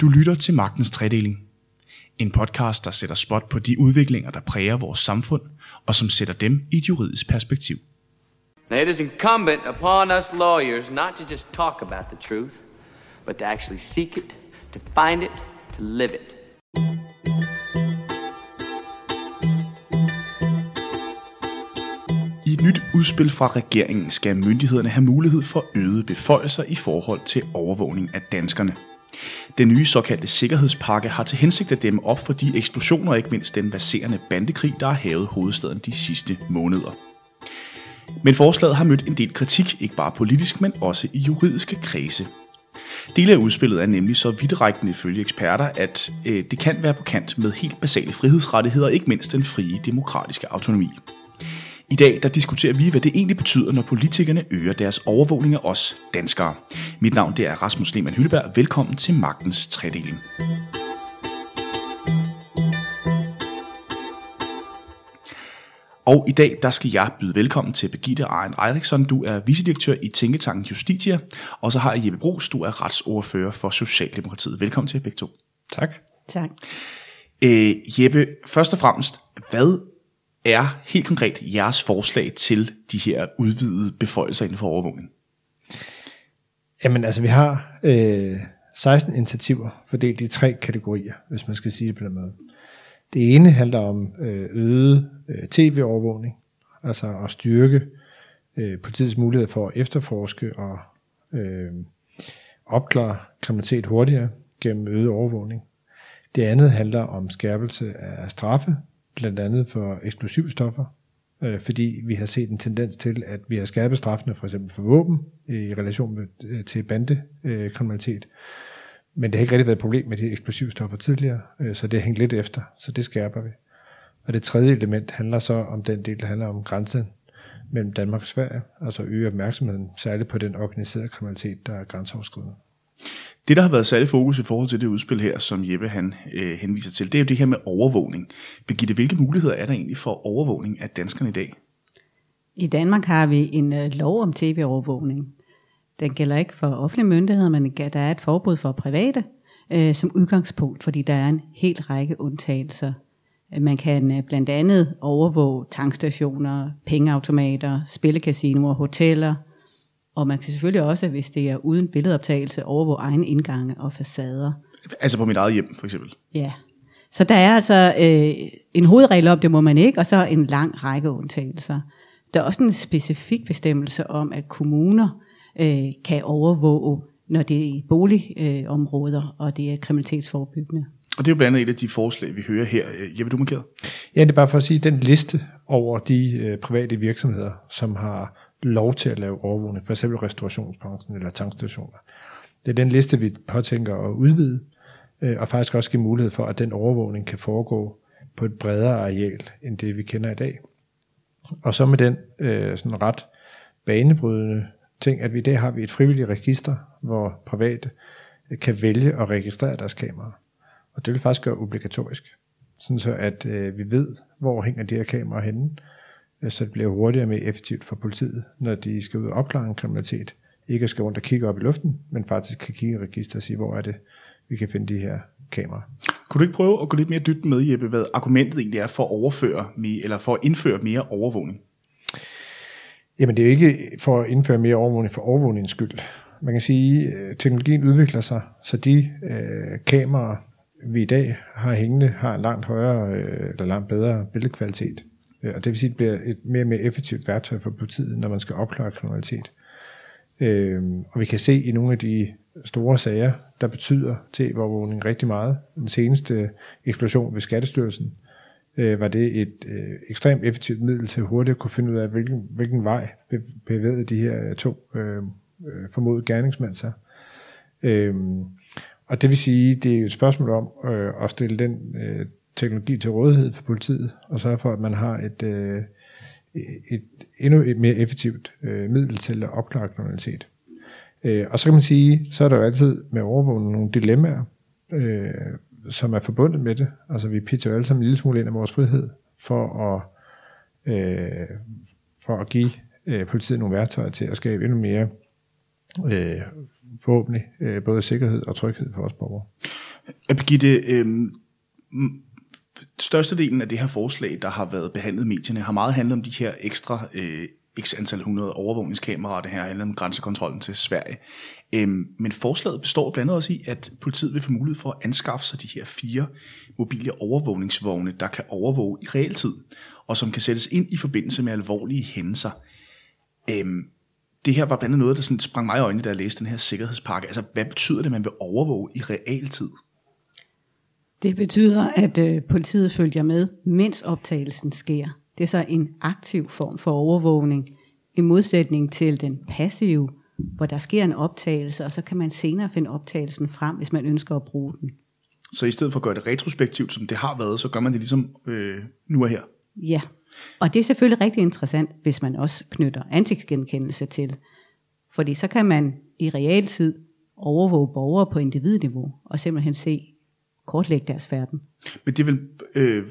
Du lytter til Magtens Tredeling. En podcast, der sætter spot på de udviklinger, der præger vores samfund, og som sætter dem i et juridisk perspektiv. Now, it is incumbent upon us lawyers not to just talk about the truth, but to actually seek it, to find it, to live it. I et nyt udspil fra regeringen skal myndighederne have mulighed for øgede beføjelser i forhold til overvågning af danskerne. Den nye såkaldte sikkerhedspakke har til hensigt at dæmme op for de eksplosioner og ikke mindst den baserende bandekrig, der har hævet hovedstaden de sidste måneder. Men forslaget har mødt en del kritik, ikke bare politisk, men også i juridiske kredse. Dele af udspillet er nemlig så vidtrækkende ifølge eksperter, at øh, det kan være på kant med helt basale frihedsrettigheder, ikke mindst den frie demokratiske autonomi. I dag der diskuterer vi, hvad det egentlig betyder, når politikerne øger deres overvågning af os danskere. Mit navn det er Rasmus Lehmann Hylleberg. Velkommen til Magtens Tredeling. Og i dag der skal jeg byde velkommen til Birgitte Ejren Eriksson. Du er vicedirektør i Tænketanken Justitia, og så har jeg Jeppe Brugs, du er retsordfører for Socialdemokratiet. Velkommen til begge to. Tak. Tak. Øh, Jeppe, først og fremmest, hvad er helt konkret jeres forslag til de her udvidede beføjelser inden for overvågning? Jamen altså, vi har øh, 16 initiativer fordelt i tre kategorier, hvis man skal sige det på den måde. Det ene handler om øh, øget øh, tv-overvågning, altså at styrke øh, politiets mulighed for at efterforske og øh, opklare kriminalitet hurtigere gennem øget overvågning. Det andet handler om skærpelse af straffe, blandt andet for eksplosivstoffer, øh, fordi vi har set en tendens til, at vi har skærpet straffene for eksempel for våben i relation med, øh, til bandekriminalitet. Men det har ikke rigtig været et problem med de eksplosivstoffer tidligere, øh, så det har hængt lidt efter, så det skærper vi. Og det tredje element handler så om den del, der handler om grænsen mellem Danmark og Sverige, altså øge opmærksomheden særligt på den organiserede kriminalitet, der er grænseoverskridende. Det, der har været særlig fokus i forhold til det udspil her, som Jeppe han øh, henviser til, det er jo det her med overvågning. Birgitte, hvilke muligheder er der egentlig for overvågning af danskerne i dag? I Danmark har vi en øh, lov om tv-overvågning. Den gælder ikke for offentlige myndigheder, men der er et forbud for private øh, som udgangspunkt, fordi der er en hel række undtagelser. Man kan øh, blandt andet overvåge tankstationer, pengeautomater, spillekasinoer, hoteller, og man kan selvfølgelig også, hvis det er uden billedoptagelse, overvåge egne indgange og facader. Altså på mit eget hjem, for eksempel? Ja. Så der er altså øh, en hovedregel om, det må man ikke, og så en lang række undtagelser. Der er også en specifik bestemmelse om, at kommuner øh, kan overvåge, når det er i boligområder, øh, og det er kriminalitetsforebyggende. Og det er jo blandt andet et af de forslag, vi hører her. Jeppe, du markeret? Ja, det er bare for at sige, den liste over de øh, private virksomheder, som har lov til at lave overvågning, for eksempel restaurationsbranchen eller tankstationer. Det er den liste, vi påtænker at udvide, øh, og faktisk også give mulighed for, at den overvågning kan foregå på et bredere areal, end det vi kender i dag. Og så med den øh, sådan ret banebrydende ting, at vi i dag har vi et frivilligt register, hvor private øh, kan vælge at registrere deres kameraer. Og det vil faktisk gøre obligatorisk, sådan så at øh, vi ved, hvor hænger de her kameraer henne, øh, så det bliver hurtigere og mere effektivt for politiet, når de skal ud og opklare en kriminalitet. Ikke at skal rundt og kigge op i luften, men faktisk kan kigge i register og sige, hvor er det, vi kan finde de her kameraer. Kunne du ikke prøve at gå lidt mere dybt med, Jeppe, hvad argumentet egentlig er for at overføre, eller for at indføre mere overvågning? Jamen det er jo ikke for at indføre mere overvågning for overvågningens skyld. Man kan sige, at teknologien udvikler sig, så de øh, kameraer, vi i dag har hængende, har en langt højere øh, eller langt bedre billedkvalitet. Øh, og det vil sige, at det bliver et mere og mere effektivt værktøj for politiet, når man skal opklare kriminalitet. Øh, og vi kan se i nogle af de store sager, der betyder tv-overvågning rigtig meget. Den seneste eksplosion ved Skattestyrelsen øh, var det et øh, ekstremt effektivt middel til hurtigt at kunne finde ud af, hvilken, hvilken vej bevægede de her øh, to øh, øh, formodede gerningsmænd sig. Øh, og det vil sige, det er jo et spørgsmål om øh, at stille den øh, teknologi til rådighed for politiet, og sørge for, at man har et, øh, et endnu et mere effektivt øh, middel til at opklare kriminalitet. Øh, og så kan man sige, så er der jo altid med overvågning nogle dilemmaer, øh, som er forbundet med det. Altså vi pitcher jo alle sammen en lille smule ind af vores frihed for at, øh, for at give øh, politiet nogle værktøjer til at skabe endnu mere øh, forhåbentlig øh, både sikkerhed og tryghed for os borgere. Birgitte, øh, størstedelen af det her forslag, der har været behandlet i medierne, har meget handlet om de her ekstra øh, x antal 100 overvågningskameraer, det her handler om grænsekontrollen til Sverige. Øhm, men forslaget består blandt andet også i, at politiet vil få mulighed for at anskaffe sig de her fire mobile overvågningsvogne, der kan overvåge i realtid, og som kan sættes ind i forbindelse med alvorlige hændelser. Øhm, det her var blandt andet noget, der sådan sprang mig i øjnene, da jeg læste den her sikkerhedspakke. Altså, hvad betyder det, at man vil overvåge i realtid? Det betyder, at øh, politiet følger med, mens optagelsen sker. Det er så en aktiv form for overvågning, i modsætning til den passive, hvor der sker en optagelse, og så kan man senere finde optagelsen frem, hvis man ønsker at bruge den. Så i stedet for at gøre det retrospektivt, som det har været, så gør man det ligesom øh, nu og her? Ja, og det er selvfølgelig rigtig interessant, hvis man også knytter ansigtsgenkendelse til. Fordi så kan man i realtid overvåge borgere på individniveau, og simpelthen se, kortlægge deres færden. Men det vil, øh,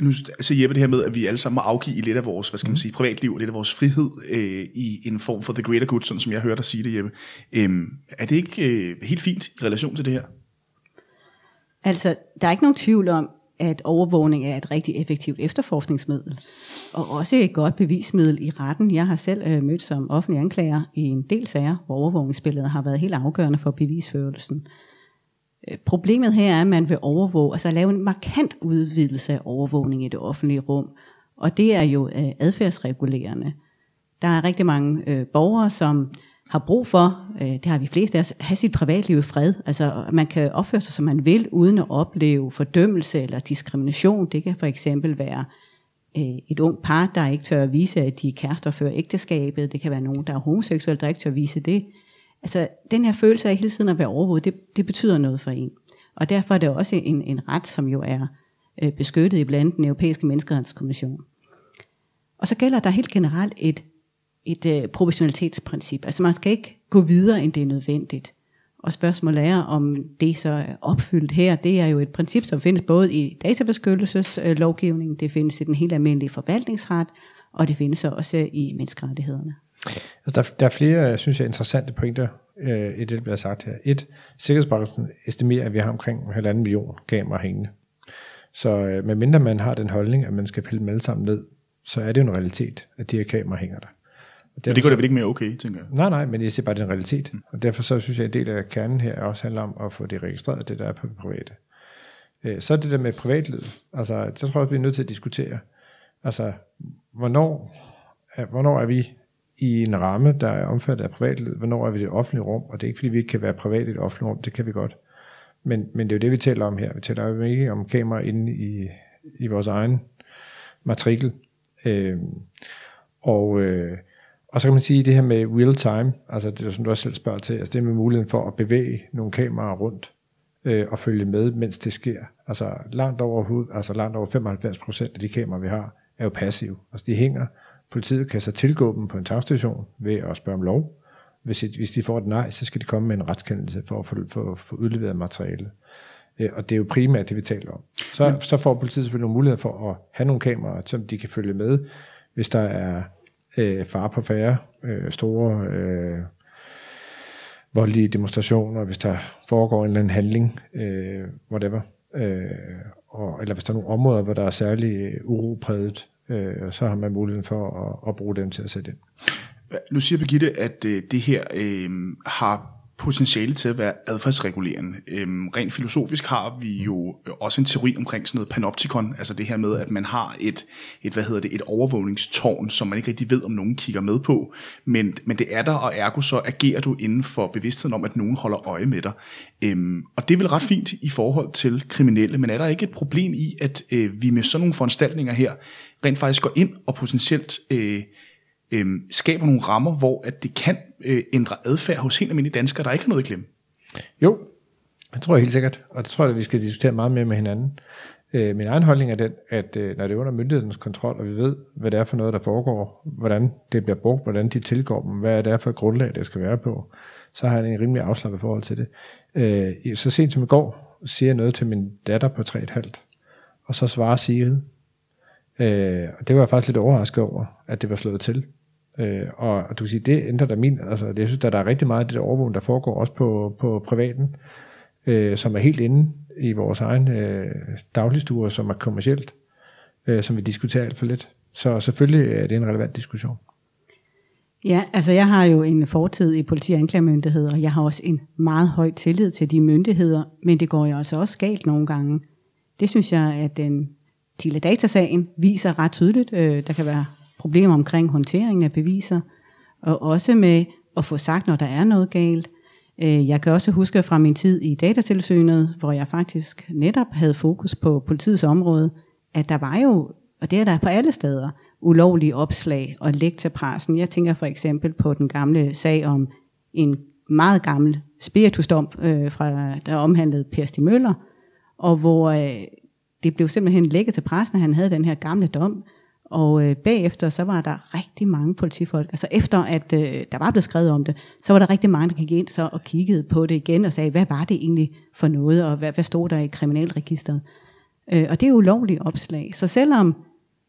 nu altså Jeppe det her med, at vi alle sammen må afgive lidt af vores, hvad skal man sige, privatliv, lidt af vores frihed øh, i en form for the greater good, sådan som jeg hørte dig sige det, Jeppe. Øh, er det ikke øh, helt fint i relation til det her? Altså, der er ikke nogen tvivl om, at overvågning er et rigtig effektivt efterforskningsmiddel, og også et godt bevismiddel i retten. Jeg har selv øh, mødt som offentlig anklager i en del sager, hvor overvågningsbilledet har været helt afgørende for bevisførelsen. Øh, problemet her er, at man vil overvåge, altså lave en markant udvidelse af overvågning i det offentlige rum, og det er jo øh, adfærdsregulerende. Der er rigtig mange øh, borgere, som har brug for, øh, det har vi flest af os, have sit privatliv i fred. Altså man kan opføre sig, som man vil, uden at opleve fordømmelse eller diskrimination. Det kan for eksempel være øh, et ung par, der ikke tør at vise, at de er kærester før ægteskabet. Det kan være nogen, der er homoseksuelle, der ikke tør at vise det. Altså den her følelse af hele tiden at være overvåget, det, det betyder noget for en. Og derfor er det også en, en ret, som jo er øh, beskyttet i blandt den europæiske menneskerettighedskommission. Og så gælder der helt generelt et, et øh, proportionalitetsprincip. Altså man skal ikke gå videre, end det er nødvendigt. Og spørgsmålet er, om det så er opfyldt her. Det er jo et princip, som findes både i databeskyttelseslovgivningen, det findes i den helt almindelige forvaltningsret, og det findes også i menneskerettighederne. Altså der, der er flere, synes jeg, interessante pointer øh, i det, der bliver sagt her. Et, Sikkerhedsbranchen estimerer, at vi har omkring halvanden million kameraer hængende. Så øh, medmindre man har den holdning, at man skal pille dem alle sammen ned, så er det jo en realitet, at de her kameraer hænger der. Og men det gør det vel ikke mere okay, tænker jeg? Nej, nej, men jeg siger bare, at det er en realitet. Mm. Og derfor så synes jeg, at en del af kernen her også handler om at få det registreret, det der er på private. Øh, så er det der med privatlivet. Altså, det tror jeg, vi er nødt til at diskutere. Altså, hvornår, hvornår er vi i en ramme, der er omfattet af privatliv, hvornår er vi det offentlige rum, og det er ikke fordi, vi ikke kan være privat i det offentlige rum, det kan vi godt. Men, men det er jo det, vi taler om her. Vi taler jo ikke om kamera inde i, i vores egen matrikel. Øh, og, øh, og så kan man sige det her med real time, altså det er som du også selv spørger til, altså det med muligheden for at bevæge nogle kameraer rundt øh, og følge med, mens det sker. Altså langt over, altså langt over 95 procent af de kameraer, vi har, er jo passive. Altså de hænger, Politiet kan så tilgå dem på en tagstation ved at spørge om lov. Hvis, hvis de får et nej, så skal de komme med en retskendelse for at få, for, for udleveret materiale. Øh, og det er jo primært det, vi taler om. Så, ja. så får politiet selvfølgelig nogle muligheder for at have nogle kameraer, som de kan følge med, hvis der er øh, fare på færre, øh, store øh, voldelige demonstrationer, hvis der foregår en eller anden handling, øh, whatever. Øh, og, eller hvis der er nogle områder, hvor der er særlig uropræget, øh, så har man muligheden for at, at bruge dem til at sætte ind. Nu siger Birgitte, at øh, det her øh, har potentiale til at være adfærdsregulerende. Øhm, rent filosofisk har vi jo også en teori omkring sådan noget panoptikon, altså det her med, at man har et, et hvad hedder det, et overvågningstårn, som man ikke rigtig ved, om nogen kigger med på, men, men det er der, og ergo så agerer du inden for bevidstheden om, at nogen holder øje med dig. Øhm, og det er vel ret fint i forhold til kriminelle, men er der ikke et problem i, at øh, vi med sådan nogle foranstaltninger her, rent faktisk går ind og potentielt øh, øh, skaber nogle rammer, hvor at det kan øh, ændre adfærd hos helt almindelige danskere, der ikke har noget i glemme. Jo, det tror jeg helt sikkert, og det tror jeg, at vi skal diskutere meget mere med hinanden. Øh, min egen holdning er den, at øh, når det er under myndighedens kontrol, og vi ved, hvad det er for noget, der foregår, hvordan det bliver brugt, hvordan de tilgår dem, hvad det er for et grundlag, det skal være på, så har jeg en rimelig afslappet forhold til det. Øh, så sent som i går siger jeg noget til min datter på 3,5, og så svarer Sigrid. Øh, og det var jeg faktisk lidt overrasket over, at det var slået til. Øh, og, og du kan sige, det ændrer da min, altså jeg synes, at der er rigtig meget af det der overvågning, der foregår også på, på privaten, øh, som er helt inde i vores egen øh, dagligstue, som er kommercielt, øh, som vi diskuterer alt for lidt. Så selvfølgelig er det en relevant diskussion. Ja, altså jeg har jo en fortid i politi- og anklagemyndighed, og jeg har også en meget høj tillid til de myndigheder, men det går jo altså også galt nogle gange. Det synes jeg, at den teledatasagen viser ret tydeligt. Øh, der kan være problemer omkring håndteringen af beviser, og også med at få sagt, når der er noget galt. Øh, jeg kan også huske fra min tid i datatilsynet, hvor jeg faktisk netop havde fokus på politiets område, at der var jo, og det er der på alle steder, ulovlige opslag og læg til pressen. Jeg tænker for eksempel på den gamle sag om en meget gammel spiritusdom, øh, fra, der omhandlede Per Stig Møller, og hvor øh, det blev simpelthen lækket til pressen, at han havde den her gamle dom, og øh, bagefter, så var der rigtig mange politifolk, altså efter at øh, der var blevet skrevet om det, så var der rigtig mange, der gik ind så og kiggede på det igen og sagde, hvad var det egentlig for noget, og hvad, hvad stod der i kriminalregisteret? Øh, og det er jo ulovlige opslag. Så selvom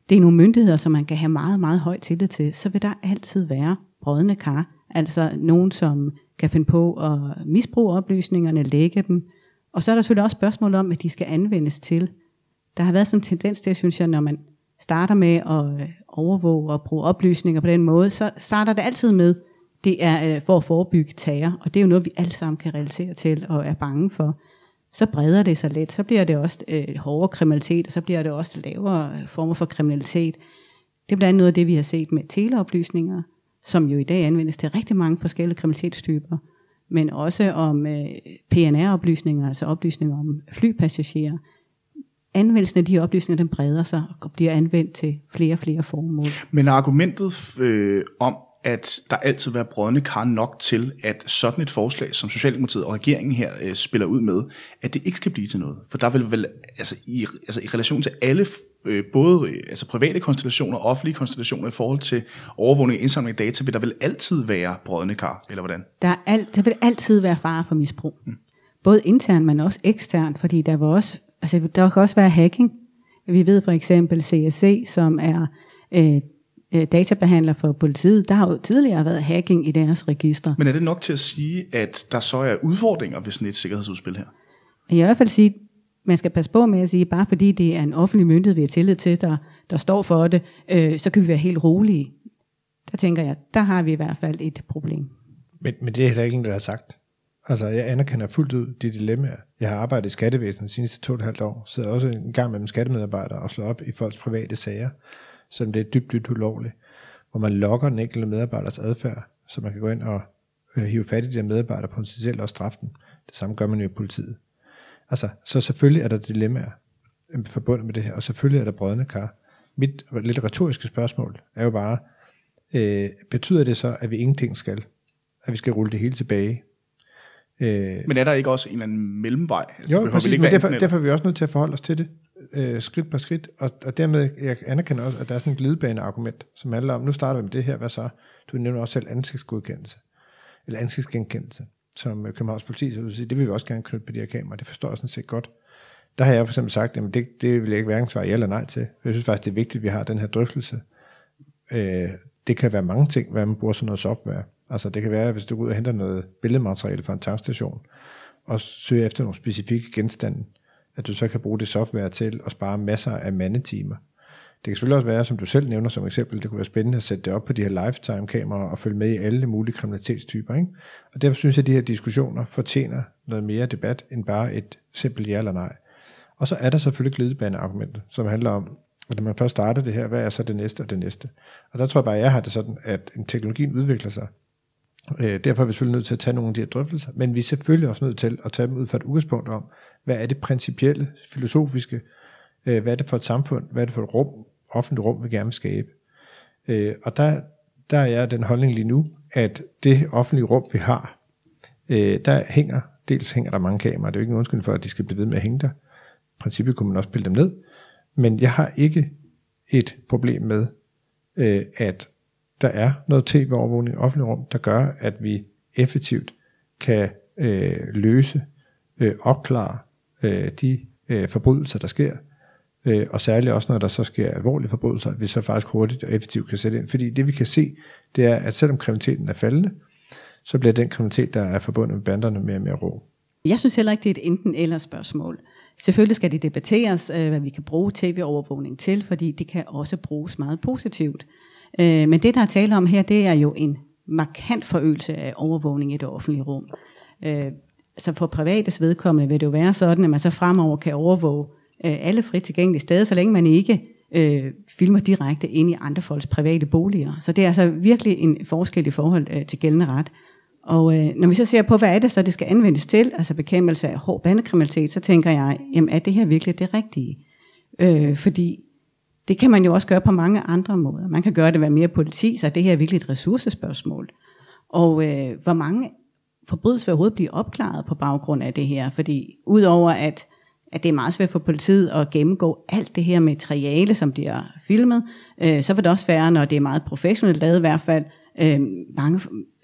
det er nogle myndigheder, som man kan have meget, meget høj tillid til, så vil der altid være brødende kar. Altså nogen, som kan finde på at misbruge oplysningerne, lægge dem. Og så er der selvfølgelig også spørgsmål om, at de skal anvendes til. Der har været sådan en tendens til, synes jeg, når man starter med at øh, overvåge og bruge oplysninger på den måde, så starter det altid med, det er øh, for at forebygge terror, og det er jo noget, vi alle sammen kan relatere til og er bange for. Så breder det sig lidt, så bliver det også øh, hårdere kriminalitet, og så bliver det også lavere øh, former for kriminalitet. Det er blandt andet noget af det, vi har set med teleoplysninger, som jo i dag anvendes til rigtig mange forskellige kriminalitetstyper, men også om øh, PNR-oplysninger, altså oplysninger om flypassagerer, anvendelsen af de her oplysninger, den breder sig og bliver anvendt til flere og flere formål. Men argumentet øh, om, at der altid vil være brødende kar nok til, at sådan et forslag, som Socialdemokratiet og regeringen her øh, spiller ud med, at det ikke skal blive til noget. For der vil vel, altså i, altså i relation til alle, øh, både øh, altså private konstellationer og offentlige konstellationer i forhold til overvågning og indsamling af data, vil der vel altid være brødende kar, eller hvordan? Der, er alt, der vil altid være fare for misbrug. Hmm. Både internt, men også eksternt, fordi der vil også altså, der kan også være hacking. Vi ved for eksempel CSC, som er øh, øh, databehandler for politiet, der har jo tidligere været hacking i deres register. Men er det nok til at sige, at der så er udfordringer ved sådan et sikkerhedsudspil her? Jeg vil i hvert fald sige, man skal passe på med at sige, bare fordi det er en offentlig myndighed, vi har tillid til, der, der står for det, øh, så kan vi være helt rolige. Der tænker jeg, der har vi i hvert fald et problem. Men, men det er heller ikke ingen, der har sagt. Altså, jeg anerkender fuldt ud de dilemmaer. Jeg har arbejdet i skattevæsenet de seneste to og et halvt år, så også en gang med skattemedarbejdere og slår op i folks private sager, som det er dybt, dybt ulovligt, hvor man lokker den enkelte medarbejders adfærd, så man kan gå ind og øh, hive fat i de der medarbejdere potentielt og straffe dem. Det samme gør man jo i politiet. Altså, så selvfølgelig er der dilemmaer øhm, forbundet med det her, og selvfølgelig er der brødende kar. Mit lidt retoriske spørgsmål er jo bare, øh, betyder det så, at vi ingenting skal? At vi skal rulle det hele tilbage? Øh, men er der ikke også en eller anden mellemvej? Altså, jo, præcis, men derfor, derfor er vi også nødt til at forholde os til det øh, skridt på skridt, og, og dermed, jeg anerkender også, at der er sådan et glidebane-argument, som handler om, nu starter vi med det her, hvad så? Du nævner også selv ansigtsgodkendelse, eller ansigtsgenkendelse, som Københavns politi, så vil sige, det vil vi også gerne knytte på de her kameraer, det forstår jeg sådan set godt. Der har jeg for eksempel sagt, at det, det vil jeg ikke hverken svare ja eller nej til. Jeg synes faktisk, det er vigtigt, at vi har den her drøftelse. Øh, det kan være mange ting, hvad man bruger sådan noget software. Altså det kan være, hvis du går ud og henter noget billedmateriale fra en tankstation, og søger efter nogle specifikke genstande, at du så kan bruge det software til at spare masser af mandetimer. Det kan selvfølgelig også være, som du selv nævner som eksempel, det kunne være spændende at sætte det op på de her lifetime-kameraer og følge med i alle mulige kriminalitetstyper. Ikke? Og derfor synes jeg, at de her diskussioner fortjener noget mere debat end bare et simpelt ja eller nej. Og så er der selvfølgelig glidebaneargumentet, som handler om, at når man først starter det her, hvad er så det næste og det næste? Og der tror jeg bare, at jeg har det sådan, at en teknologien udvikler sig, Øh, derfor er vi selvfølgelig nødt til at tage nogle af de her drøftelser, men vi er selvfølgelig også nødt til at tage dem ud fra et udgangspunkt om, hvad er det principielle, filosofiske, øh, hvad er det for et samfund, hvad er det for et rum, offentligt rum, vi gerne vil skabe. Øh, og der, der er jeg den holdning lige nu, at det offentlige rum, vi har, øh, der hænger, dels hænger der mange kameraer, det er jo ikke en undskyldning for, at de skal blive ved med at hænge der. I princippet kunne man også pille dem ned, men jeg har ikke et problem med, øh, at der er noget tv-overvågning i offentlig rum, der gør, at vi effektivt kan øh, løse, øh, opklare øh, de øh, forbrydelser, der sker, øh, og særligt også, når der så sker alvorlige forbrydelser, at vi så faktisk hurtigt og effektivt kan sætte ind. Fordi det vi kan se, det er, at selvom kriminaliteten er faldende, så bliver den kriminalitet, der er forbundet med banderne, mere og mere rå. Jeg synes heller ikke, det er et enten-eller spørgsmål. Selvfølgelig skal det debatteres, øh, hvad vi kan bruge tv-overvågning til, fordi det kan også bruges meget positivt. Øh, men det, der er tale om her, det er jo en markant forøgelse af overvågning i det offentlige rum. Øh, så for privates vedkommende vil det jo være sådan, at man så fremover kan overvåge øh, alle frit tilgængelige steder, så længe man ikke øh, filmer direkte ind i andre folks private boliger. Så det er altså virkelig en forskel i forhold øh, til gældende ret. Og øh, når vi så ser på, hvad er det så, det skal anvendes til, altså bekæmpelse af hård bandekriminalitet, så tænker jeg, jamen er det her virkelig det rigtige? Øh, fordi det kan man jo også gøre på mange andre måder. Man kan gøre det ved mere politi, så det her er virkelig et ressourcespørgsmål. Og øh, hvor mange forbrydelser vil overhovedet blive opklaret på baggrund af det her? Fordi udover at, at det er meget svært for politiet at gennemgå alt det her materiale, som bliver filmet, øh, så vil det også være, når det er meget professionelt lavet i hvert fald, øh, mange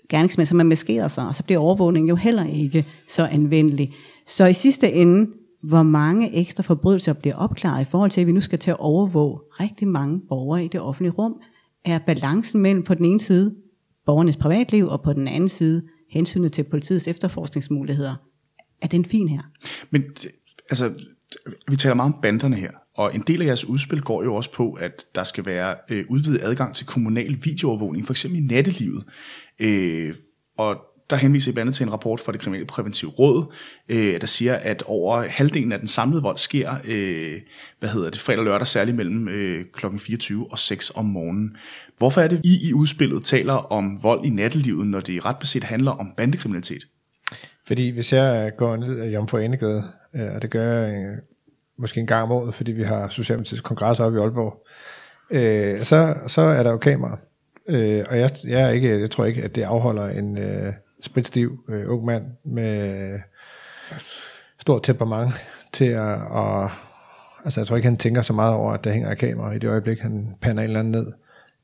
gerningsmænd, som er maskerer sig, og så bliver overvågningen jo heller ikke så anvendelig. Så i sidste ende, hvor mange ekstra forbrydelser bliver opklaret i forhold til, at vi nu skal til at overvåge rigtig mange borgere i det offentlige rum, er balancen mellem på den ene side borgernes privatliv, og på den anden side hensynet til politiets efterforskningsmuligheder. Er den fin her? Men altså, vi taler meget om banderne her, og en del af jeres udspil går jo også på, at der skal være øh, udvidet adgang til kommunal videoovervågning, for eksempel i nattelivet. Øh, og der henviser I blandt andet til en rapport fra det kriminelle præventive råd, øh, der siger, at over halvdelen af den samlede vold sker, øh, hvad hedder det, fredag og lørdag, særligt mellem øh, kl. 24 og 6 om morgenen. Hvorfor er det, I i udspillet taler om vold i nattelivet, når det ret beset handler om bandekriminalitet? Fordi hvis jeg går ned ad Jomfru Enegade, øh, og det gør jeg øh, måske en gang om året, fordi vi har Socialdemokratiets kongres oppe i Aalborg, øh, så, så er der jo kamera. Øh, og jeg, jeg, er ikke, jeg tror ikke, at det afholder en øh, spritstiv øh, ung mand med stort temperament til at, og, altså jeg tror ikke, han tænker så meget over, at der hænger et kamera i det øjeblik, han pander en eller anden ned.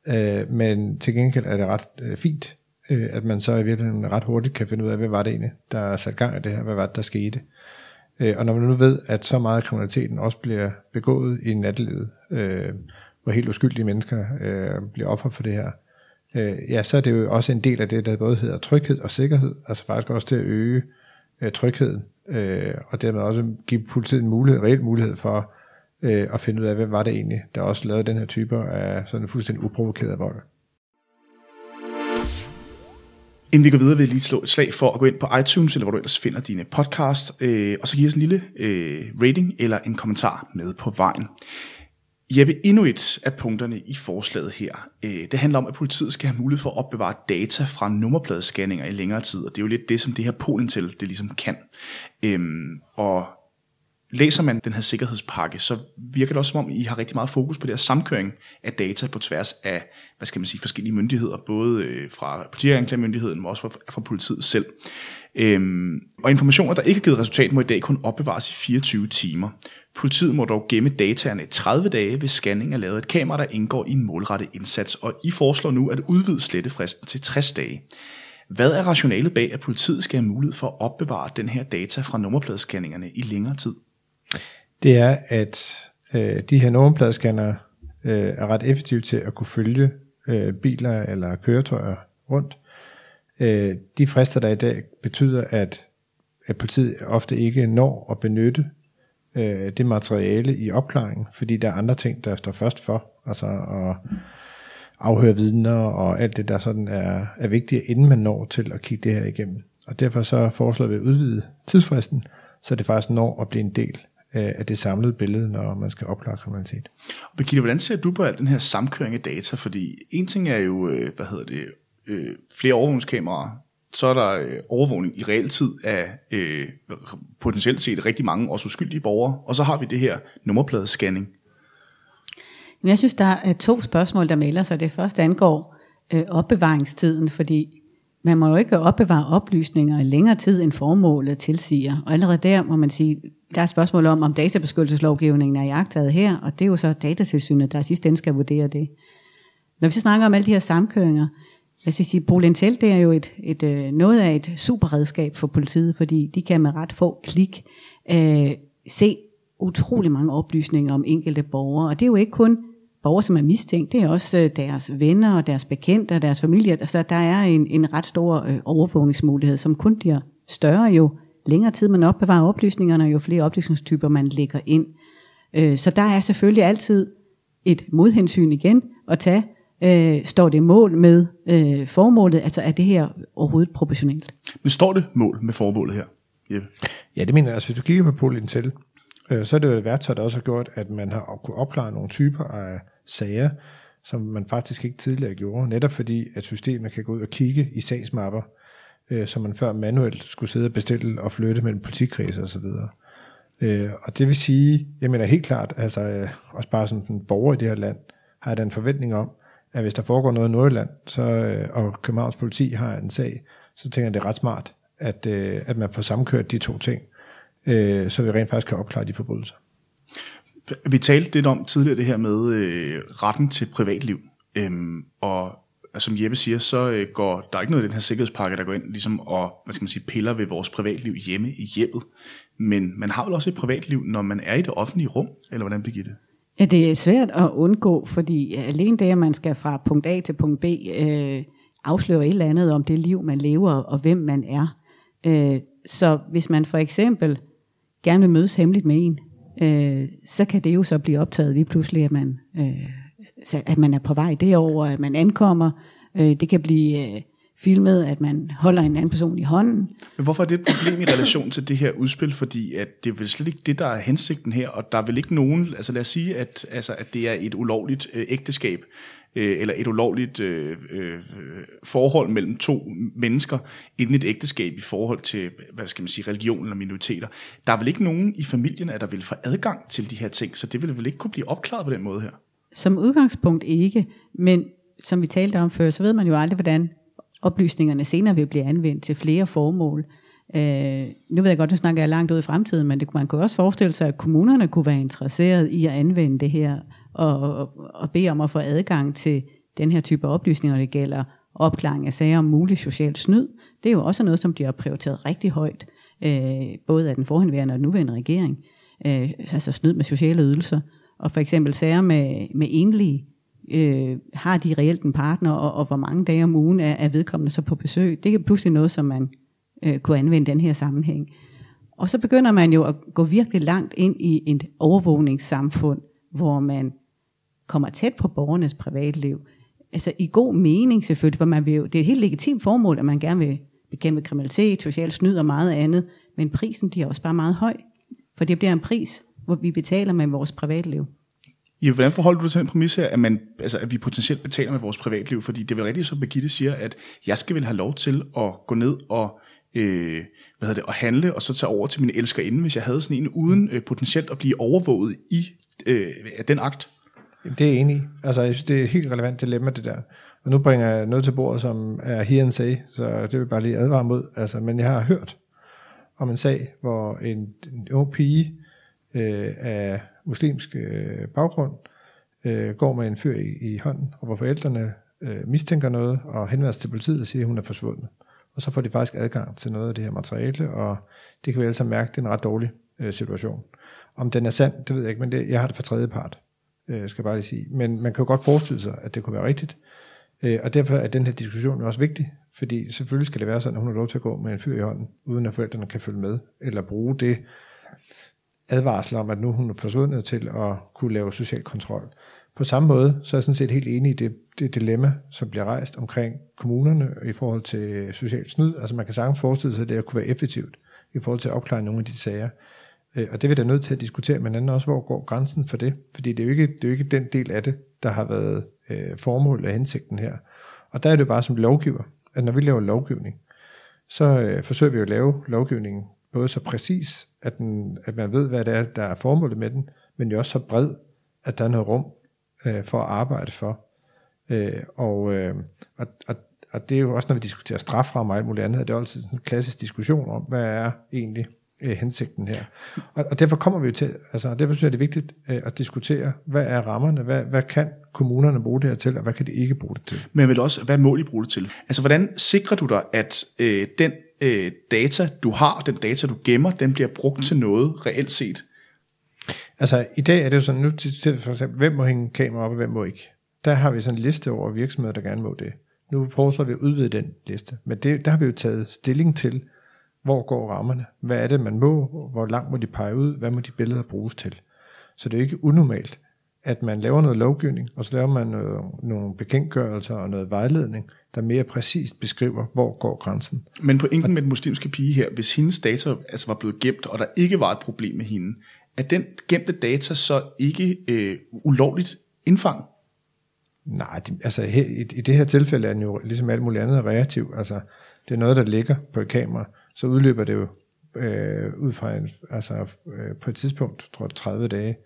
Øh, men til gengæld er det ret øh, fint, øh, at man så i virkeligheden ret hurtigt kan finde ud af, hvad var det egentlig, der satte gang i det her, hvad var det, der skete. Øh, og når man nu ved, at så meget af kriminaliteten også bliver begået i nattelivet, øh, hvor helt uskyldige mennesker øh, bliver offer for det her, øh, ja, så er det jo også en del af det, der både hedder tryghed og sikkerhed, altså faktisk også til at øge øh, trygheden, øh, og dermed også give politiet en mulighed, reel mulighed for øh, at finde ud af, hvem var det egentlig, der også lavede den her typer af sådan fuldstændig uprovokeret vold. Inden vi går videre, vil jeg lige slå et slag for at gå ind på iTunes, eller hvor du ellers finder dine podcast, øh, og så give os en lille øh, rating eller en kommentar med på vejen. Jeppe, endnu et af punkterne i forslaget her, øh, det handler om, at politiet skal have mulighed for at opbevare data fra nummerpladescanninger i længere tid, og det er jo lidt det, som det her Polen til, det ligesom kan. Øhm, og læser man den her sikkerhedspakke, så virker det også som om, I har rigtig meget fokus på det her samkøring af data på tværs af, hvad skal man sige, forskellige myndigheder, både øh, fra politianklagemyndigheden, men også fra, fra politiet selv. Øhm, og informationer, der ikke har givet resultat, må i dag kun opbevares i 24 timer. Politiet må dog gemme dataerne i 30 dage, hvis scanning er lavet et kamera, der indgår i en målrettet indsats, og I foreslår nu at udvide slettefristen til 60 dage. Hvad er rationalet bag, at politiet skal have mulighed for at opbevare den her data fra nummerpladescanningerne i længere tid? Det er, at øh, de her nummerpladescanner øh, er ret effektive til at kunne følge øh, biler eller køretøjer rundt. Øh, de frister, der i dag betyder, at, at politiet ofte ikke når at benytte øh, det materiale i opklaringen, fordi der er andre ting, der står først for, altså at afhøre vidner og alt det, der sådan er, er vigtigt, inden man når til at kigge det her igennem. Og derfor så foreslår vi at udvide tidsfristen, så det faktisk når at blive en del af det samlede billede, når man skal opklare kriminalitet. Birgitte, hvordan ser du på al den her samkøring af data? Fordi en ting er jo, øh, hvad hedder det, øh, flere overvågningskameraer, så er der øh, overvågning i realtid af øh, potentielt set rigtig mange også uskyldige borgere, og så har vi det her nummerpladescanning. Men jeg synes, der er to spørgsmål, der melder sig. Det første angår øh, opbevaringstiden, fordi man må jo ikke opbevare oplysninger i længere tid, end formålet tilsiger. Og allerede der må man sige, der er spørgsmål om, om databeskyttelseslovgivningen er jagtet her, og det er jo så datatilsynet, der i sidste ende skal vurdere det. Når vi så snakker om alle de her samkøringer, jeg skal sige, Polintel, det er jo et, et, øh, noget af et superredskab for politiet, fordi de kan med ret få klik øh, se utrolig mange oplysninger om enkelte borgere, og det er jo ikke kun borgere, som er mistænkt, det er også øh, deres venner og deres bekendte og deres familie. Altså, der er en, en ret stor øh, overvågningsmulighed, som kun bliver større jo længere tid man opbevarer oplysningerne, jo flere oplysningstyper man lægger ind. Øh, så der er selvfølgelig altid et modhensyn igen at tage. Øh, står det mål med øh, formålet? Altså er det her overhovedet proportionelt? Men står det mål med formålet her, Jeppe? Ja, det mener jeg. Altså, hvis du kigger på Polintel, øh, så er det jo et værktøj, der også har gjort, at man har kunnet opklare nogle typer af sager, som man faktisk ikke tidligere gjorde, netop fordi, at systemet kan gå ud og kigge i sagsmapper, øh, som man før manuelt skulle sidde og bestille og flytte mellem politikredser osv. Øh, og det vil sige, jeg mener helt klart, altså øh, også bare som en borger i det her land, har jeg da en forventning om, at hvis der foregår noget i Nordjylland, så, øh, og Københavns politi har en sag, så tænker jeg, det er ret smart, at, øh, at man får sammenkørt de to ting, øh, så vi rent faktisk kan opklare de forbrydelser. Vi talte lidt om tidligere det her med øh, retten til privatliv, øhm, og altså, som Jeppe siger, så øh, går der er ikke noget i den her sikkerhedspakke, der går ind ligesom og hvad skal man sige, piller ved vores privatliv hjemme i hjemmet. Men man har vel også et privatliv, når man er i det offentlige rum, eller hvordan Birgitte? Ja, det er svært at undgå, fordi øh, alene det, at man skal fra punkt A til punkt B, øh, afslører et eller andet om det liv, man lever, og hvem man er. Øh, så hvis man for eksempel gerne vil mødes hemmeligt med en, øh, så kan det jo så blive optaget lige pludselig, at man, øh, at man er på vej derover, at man ankommer. Øh, det kan blive øh, filmet, at man holder en anden person i hånden. Men hvorfor er det et problem i relation til det her udspil? Fordi at det er vel slet ikke det, der er hensigten her, og der er vel ikke nogen, altså lad os sige, at, altså, at det er et ulovligt øh, ægteskab, øh, eller et ulovligt øh, øh, forhold mellem to mennesker inden et ægteskab i forhold til, hvad skal man sige, religion eller minoriteter. Der er vel ikke nogen i familien, der vil få adgang til de her ting, så det vil vel ikke kunne blive opklaret på den måde her? Som udgangspunkt ikke, men som vi talte om før, så ved man jo aldrig, hvordan oplysningerne senere vil blive anvendt til flere formål. Øh, nu ved jeg godt, nu snakker jeg langt ud i fremtiden, men det, man kunne også forestille sig, at kommunerne kunne være interesseret i at anvende det her, og, og, bede om at få adgang til den her type oplysninger, det gælder opklaring af sager om mulig social snyd. Det er jo også noget, som bliver prioriteret rigtig højt, øh, både af den forhenværende og den nuværende regering. Øh, altså snyd med sociale ydelser. Og for eksempel sager med, med enlige øh, har de reelt en partner, og, og hvor mange dage om ugen er, er vedkommende så på besøg. Det er pludselig noget, som man øh, kunne anvende i den her sammenhæng. Og så begynder man jo at gå virkelig langt ind i et overvågningssamfund, hvor man kommer tæt på borgernes privatliv. Altså i god mening selvfølgelig, for man vil jo, det er et helt legitimt formål, at man gerne vil bekæmpe kriminalitet, social snyd og meget andet, men prisen bliver også bare meget høj, for det bliver en pris, hvor vi betaler med vores privatliv. Ja, hvordan forholder du dig til den præmis her, at, man, altså, at vi potentielt betaler med vores privatliv? Fordi det er vel rigtigt, som Birgitte siger, at jeg skal vel have lov til at gå ned og, øh, hvad hedder det, at handle, og så tage over til mine elskerinde, hvis jeg havde sådan en, uden øh, potentielt at blive overvåget i øh, den akt. Det er jeg enig i. Altså, jeg synes, det er et helt relevant dilemma, det der. Og nu bringer jeg noget til bordet, som er here and say, så det vil bare lige advare mod. Altså, men jeg har hørt om en sag, hvor en, en ung pige øh, af muslimsk øh, baggrund øh, går med en fyr i, i hånden, og hvor forældrene øh, mistænker noget og henvender til politiet og siger, at hun er forsvundet. Og så får de faktisk adgang til noget af det her materiale, og det kan vi altså mærke, at det er en ret dårlig øh, situation. Om den er sand, det ved jeg ikke, men det, jeg har det fra tredje part, øh, skal jeg bare lige sige. Men man kan jo godt forestille sig, at det kunne være rigtigt. Øh, og derfor er den her diskussion jo også vigtig, fordi selvfølgelig skal det være sådan, at hun har lov til at gå med en fyr i hånden, uden at forældrene kan følge med, eller bruge det advarsel om, at nu hun er forsvundet til at kunne lave social kontrol. På samme måde, så er jeg sådan set helt enig i det, det dilemma, som bliver rejst omkring kommunerne i forhold til social snyd. Altså man kan sagtens forestille sig, at det kunne være effektivt i forhold til at opklare nogle af de sager. Øh, og det vi der nødt til at diskutere med hinanden også, hvor går grænsen for det? Fordi det er jo ikke, det er jo ikke den del af det, der har været øh, formålet og hensigten her. Og der er det jo bare som lovgiver, at når vi laver lovgivning, så øh, forsøger vi jo at lave lovgivningen både så præcis, at, den, at man ved, hvad det er, der er formålet med den, men jo også så bred, at der er noget rum øh, for at arbejde for. Øh, og, øh, og, og, og det er jo også, når vi diskuterer straframmer og alt muligt andet, det er altid sådan en klassisk diskussion om, hvad er egentlig øh, hensigten her. Og, og derfor kommer vi jo til, altså derfor synes jeg, det er vigtigt øh, at diskutere, hvad er rammerne, hvad, hvad kan kommunerne bruge det her til, og hvad kan de ikke bruge det til? Men vel også, hvad må de bruge det til? Altså, hvordan sikrer du dig, at øh, den øh, data, du har, den data, du gemmer, den bliver brugt til noget reelt set? Altså, i dag er det jo sådan, nu til for eksempel, hvem må hænge kamera op, og hvem må ikke. Der har vi sådan en liste over virksomheder, der gerne må det. Nu foreslår vi at udvide den liste. Men det, der har vi jo taget stilling til, hvor går rammerne? Hvad er det, man må? Hvor langt må de pege ud? Hvad må de billeder bruges til? Så det er ikke unormalt, at man laver noget lovgivning, og så laver man noget, nogle bekendtgørelser og noget vejledning, der mere præcist beskriver, hvor går grænsen. Men pointen med den muslimske pige her, hvis hendes data altså var blevet gemt, og der ikke var et problem med hende, er den gemte data så ikke øh, ulovligt indfang? Nej, det, altså her, i, i det her tilfælde er den jo ligesom alt muligt andet reaktiv. Altså, det er noget, der ligger på et kamera, så udløber det jo øh, ud fra en, altså, øh, på et tidspunkt, tror jeg 30 dage,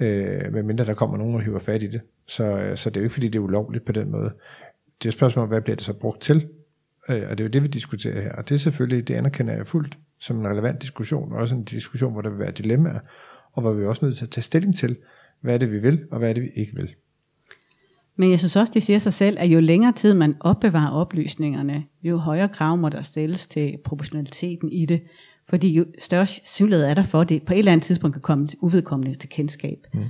øh, medmindre der kommer nogen og hiver fat i det. Så, øh, så det er jo ikke, fordi det er ulovligt på den måde. Det er et spørgsmål, hvad bliver det så brugt til? Øh, og det er jo det, vi diskuterer her. Og det er selvfølgelig, det anerkender jeg fuldt som en relevant diskussion, og også en diskussion, hvor der vil være dilemmaer, og hvor vi er også nødt til at tage stilling til, hvad er det, vi vil, og hvad er det, vi ikke vil. Men jeg synes også, det siger sig selv, at jo længere tid man opbevarer oplysningerne, jo højere krav må der stilles til proportionaliteten i det. Fordi jo større synlighed er der for, at det på et eller andet tidspunkt kan komme uvedkommende til kendskab. Mm.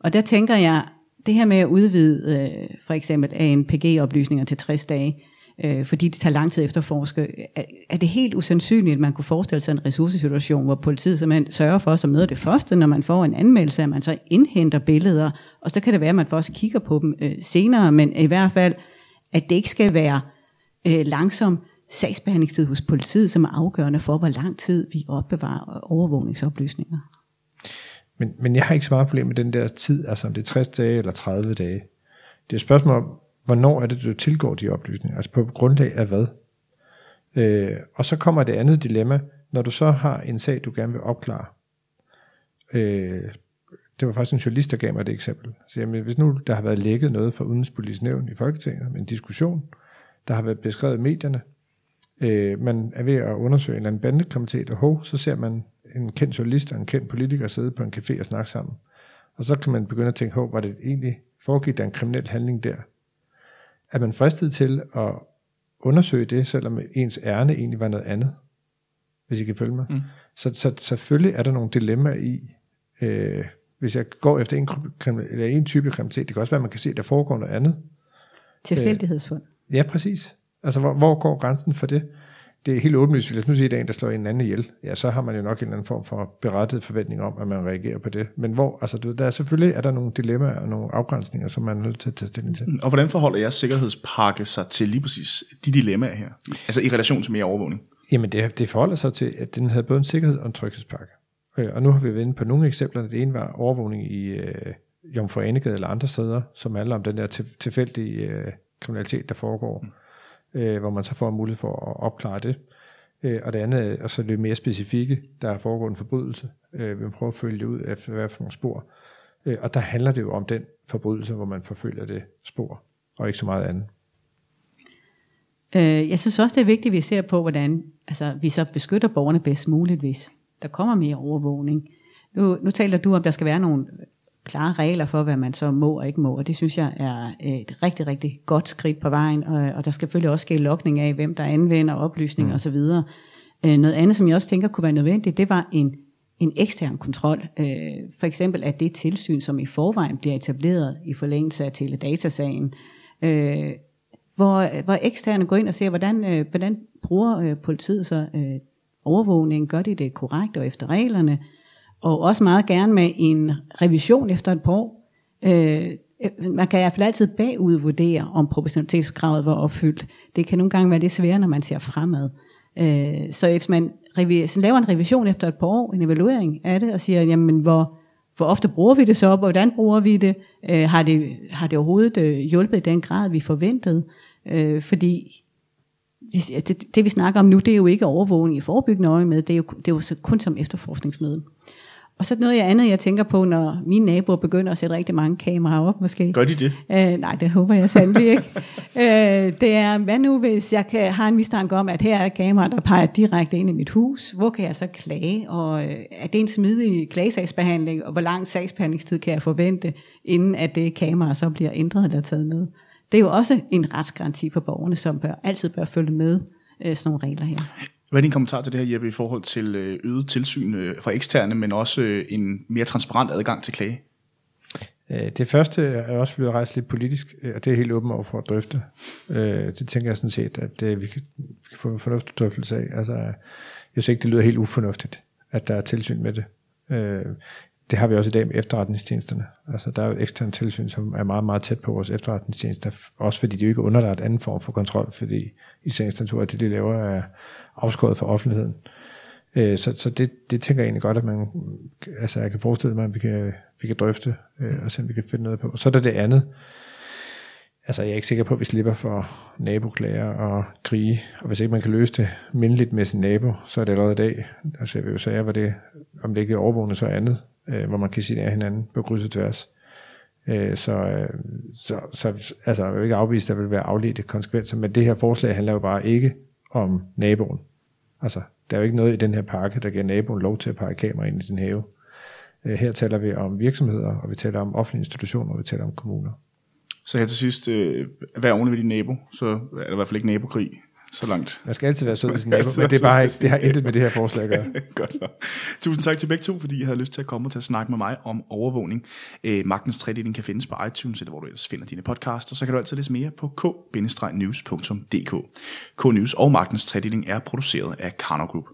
Og der tænker jeg, det her med at udvide øh, for eksempel ANPG-oplysninger til 60 dage, øh, fordi det tager lang tid efter forske, er, er det helt usandsynligt, at man kunne forestille sig en ressourcesituation, hvor politiet simpelthen sørger for, som noget af det første, når man får en anmeldelse, at man så indhenter billeder, og så kan det være, at man først kigger på dem øh, senere, men i hvert fald, at det ikke skal være øh, langsom sagsbehandlingstid hos politiet, som er afgørende for, hvor lang tid vi opbevarer overvågningsoplysninger. Men, men jeg har ikke så meget problem med den der tid, altså om det er 60 dage eller 30 dage. Det er et spørgsmål om, hvornår er det, du tilgår de oplysninger? Altså på grundlag af hvad? Øh, og så kommer det andet dilemma, når du så har en sag, du gerne vil opklare. Øh, det var faktisk en journalist, der gav mig det eksempel. Så jamen, hvis nu der har været lækket noget fra Udenrigspolitisk Nævn i Folketinget, en diskussion, der har været beskrevet i medierne, øh, man er ved at undersøge en eller anden bandekriminalitet, og hov, så ser man en kendt journalist og en kendt politiker sidde på en café og snakke sammen. Og så kan man begynde at tænke, hov, var det egentlig foregik der en kriminel handling der? Er man fristet til at undersøge det, selvom ens ærne egentlig var noget andet? Hvis I kan følge mig. Mm. Så, så selvfølgelig er der nogle dilemmaer i, øh, hvis jeg går efter en, eller en type kriminalitet, det kan også være, at man kan se, at der foregår noget andet. Tilfældighedsfund. Øh, ja, præcis. Altså, hvor, hvor går grænsen for det? Det er helt åbenlyst, hvis nu siger, at der er en, der slår en anden ihjel, ja, så har man jo nok en eller anden form for berettet forventning om, at man reagerer på det. Men hvor, altså, du, der er selvfølgelig er der nogle dilemmaer og nogle afgrænsninger, som man er nødt til at tage stilling til. Og hvordan forholder jeres sikkerhedspakke sig til lige præcis de dilemmaer her? Altså i relation til mere overvågning? Jamen, det, det forholder sig til, at den havde både en sikkerhed og en tryghedspakke. Øh, og nu har vi været på nogle eksempler. Det ene var overvågning i øh, Jomfru Anegade eller andre steder, som handler om den der tilfældige øh, kriminalitet, der foregår. Mm øh, hvor man så får mulighed for at opklare det. Øh, og det andet er så lidt mere specifikke, der er foregået en forbrydelse. Øh, vi prøver at følge ud efter hvad for nogle spor. Øh, og der handler det jo om den forbrydelse, hvor man forfølger det spor, og ikke så meget andet. Øh, jeg synes også, det er vigtigt, at vi ser på, hvordan altså, vi så beskytter borgerne bedst muligt, hvis der kommer mere overvågning. Nu, nu taler du om, at der skal være nogle klare regler for, hvad man så må og ikke må, og det synes jeg er et rigtig, rigtig godt skridt på vejen, og, og der skal selvfølgelig også ske lokning af, hvem der anvender oplysninger mm. osv. Øh, noget andet, som jeg også tænker kunne være nødvendigt, det var en, en ekstern kontrol. Øh, for eksempel at det tilsyn, som i forvejen bliver etableret i forlængelse af teledatasagen, øh, hvor, hvor eksterne går ind og ser, hvordan, øh, hvordan bruger øh, politiet så øh, overvågning, gør de det korrekt og efter reglerne, og også meget gerne med en revision efter et par år. Øh, man kan i hvert fald altid bagudvurdere, om proportionalitetskravet var opfyldt. Det kan nogle gange være lidt sværere, når man ser fremad. Øh, så hvis man laver en revision efter et par år, en evaluering af det, og siger, jamen hvor, hvor ofte bruger vi det så, op, og hvordan bruger vi det? Øh, har det? Har det overhovedet øh, hjulpet i den grad, vi forventede? Øh, fordi det, det vi snakker om nu, det er jo ikke overvågning i forebyggende øje med, det er jo, det er jo kun som efterforskningsmiddel. Og så noget andet, jeg tænker på, når mine naboer begynder at sætte rigtig mange kameraer op, måske. Gør de det? Øh, nej, det håber jeg sandelig ikke. øh, det er, hvad nu hvis jeg kan, har en mistanke om, at her er et kamera, der peger direkte ind i mit hus. Hvor kan jeg så klage? Og øh, er det en smidig klagesagsbehandling? Og hvor lang sagsbehandlingstid kan jeg forvente, inden at det kamera så bliver ændret eller taget med? Det er jo også en retsgaranti for borgerne, som bør, altid bør følge med øh, sådan nogle regler her. Hvad er din kommentar til det her, Jeppe, i forhold til øh, øget tilsyn øh, fra eksterne, men også øh, en mere transparent adgang til klage? Det første er også blevet rejst lidt politisk, og det er helt åben over for at drøfte. Det tænker jeg sådan set, at vi kan, få en fornuftig drøftelse af. Altså, jeg synes ikke, det lyder helt ufornuftigt, at der er tilsyn med det. Det har vi også i dag med efterretningstjenesterne. Altså, der er jo et tilsyn, som er meget, meget tæt på vores efterretningstjenester, også fordi de jo ikke er underlagt anden form for kontrol, fordi i sagens natur, at det, de laver, er afskåret for offentligheden. Øh, Så, så det, det tænker jeg egentlig godt, at man, altså jeg kan forestille mig, at vi kan, vi kan drøfte, øh, og se om vi kan finde noget på. Så er der det andet. Altså jeg er ikke sikker på, at vi slipper for naboklager og krige, og hvis ikke man kan løse det mindeligt med sin nabo, så er det allerede i dag. Altså jeg vil jo sige, hvor det, om det ikke er overvågende, så andet, øh, hvor man kan sige af hinanden på kryds og tværs. Øh, så, øh, så, så altså, jeg vil ikke afvise, at der vil være afledte konsekvenser, men det her forslag handler jo bare ikke om naboen. Altså, der er jo ikke noget i den her pakke, der giver naboen lov til at pege kamera ind i din have. Øh, her taler vi om virksomheder, og vi taler om offentlige institutioner, og vi taler om kommuner. Så her til sidst, øh, vær ordentlig ved din nabo, så er der i hvert fald ikke nabokrig så langt. Man skal altid være sød ved sin nabo, men det, er bare ikke, det har intet med det her forslag at gøre. Godt så. Tusind tak til begge to, fordi I havde lyst til at komme og til at snakke med mig om overvågning. Øh, Magtens tredeling kan findes på iTunes, eller hvor du ellers finder dine podcasts, og så kan du altid læse mere på k-news.dk. K-News og Magtens tredeling er produceret af Karno Group.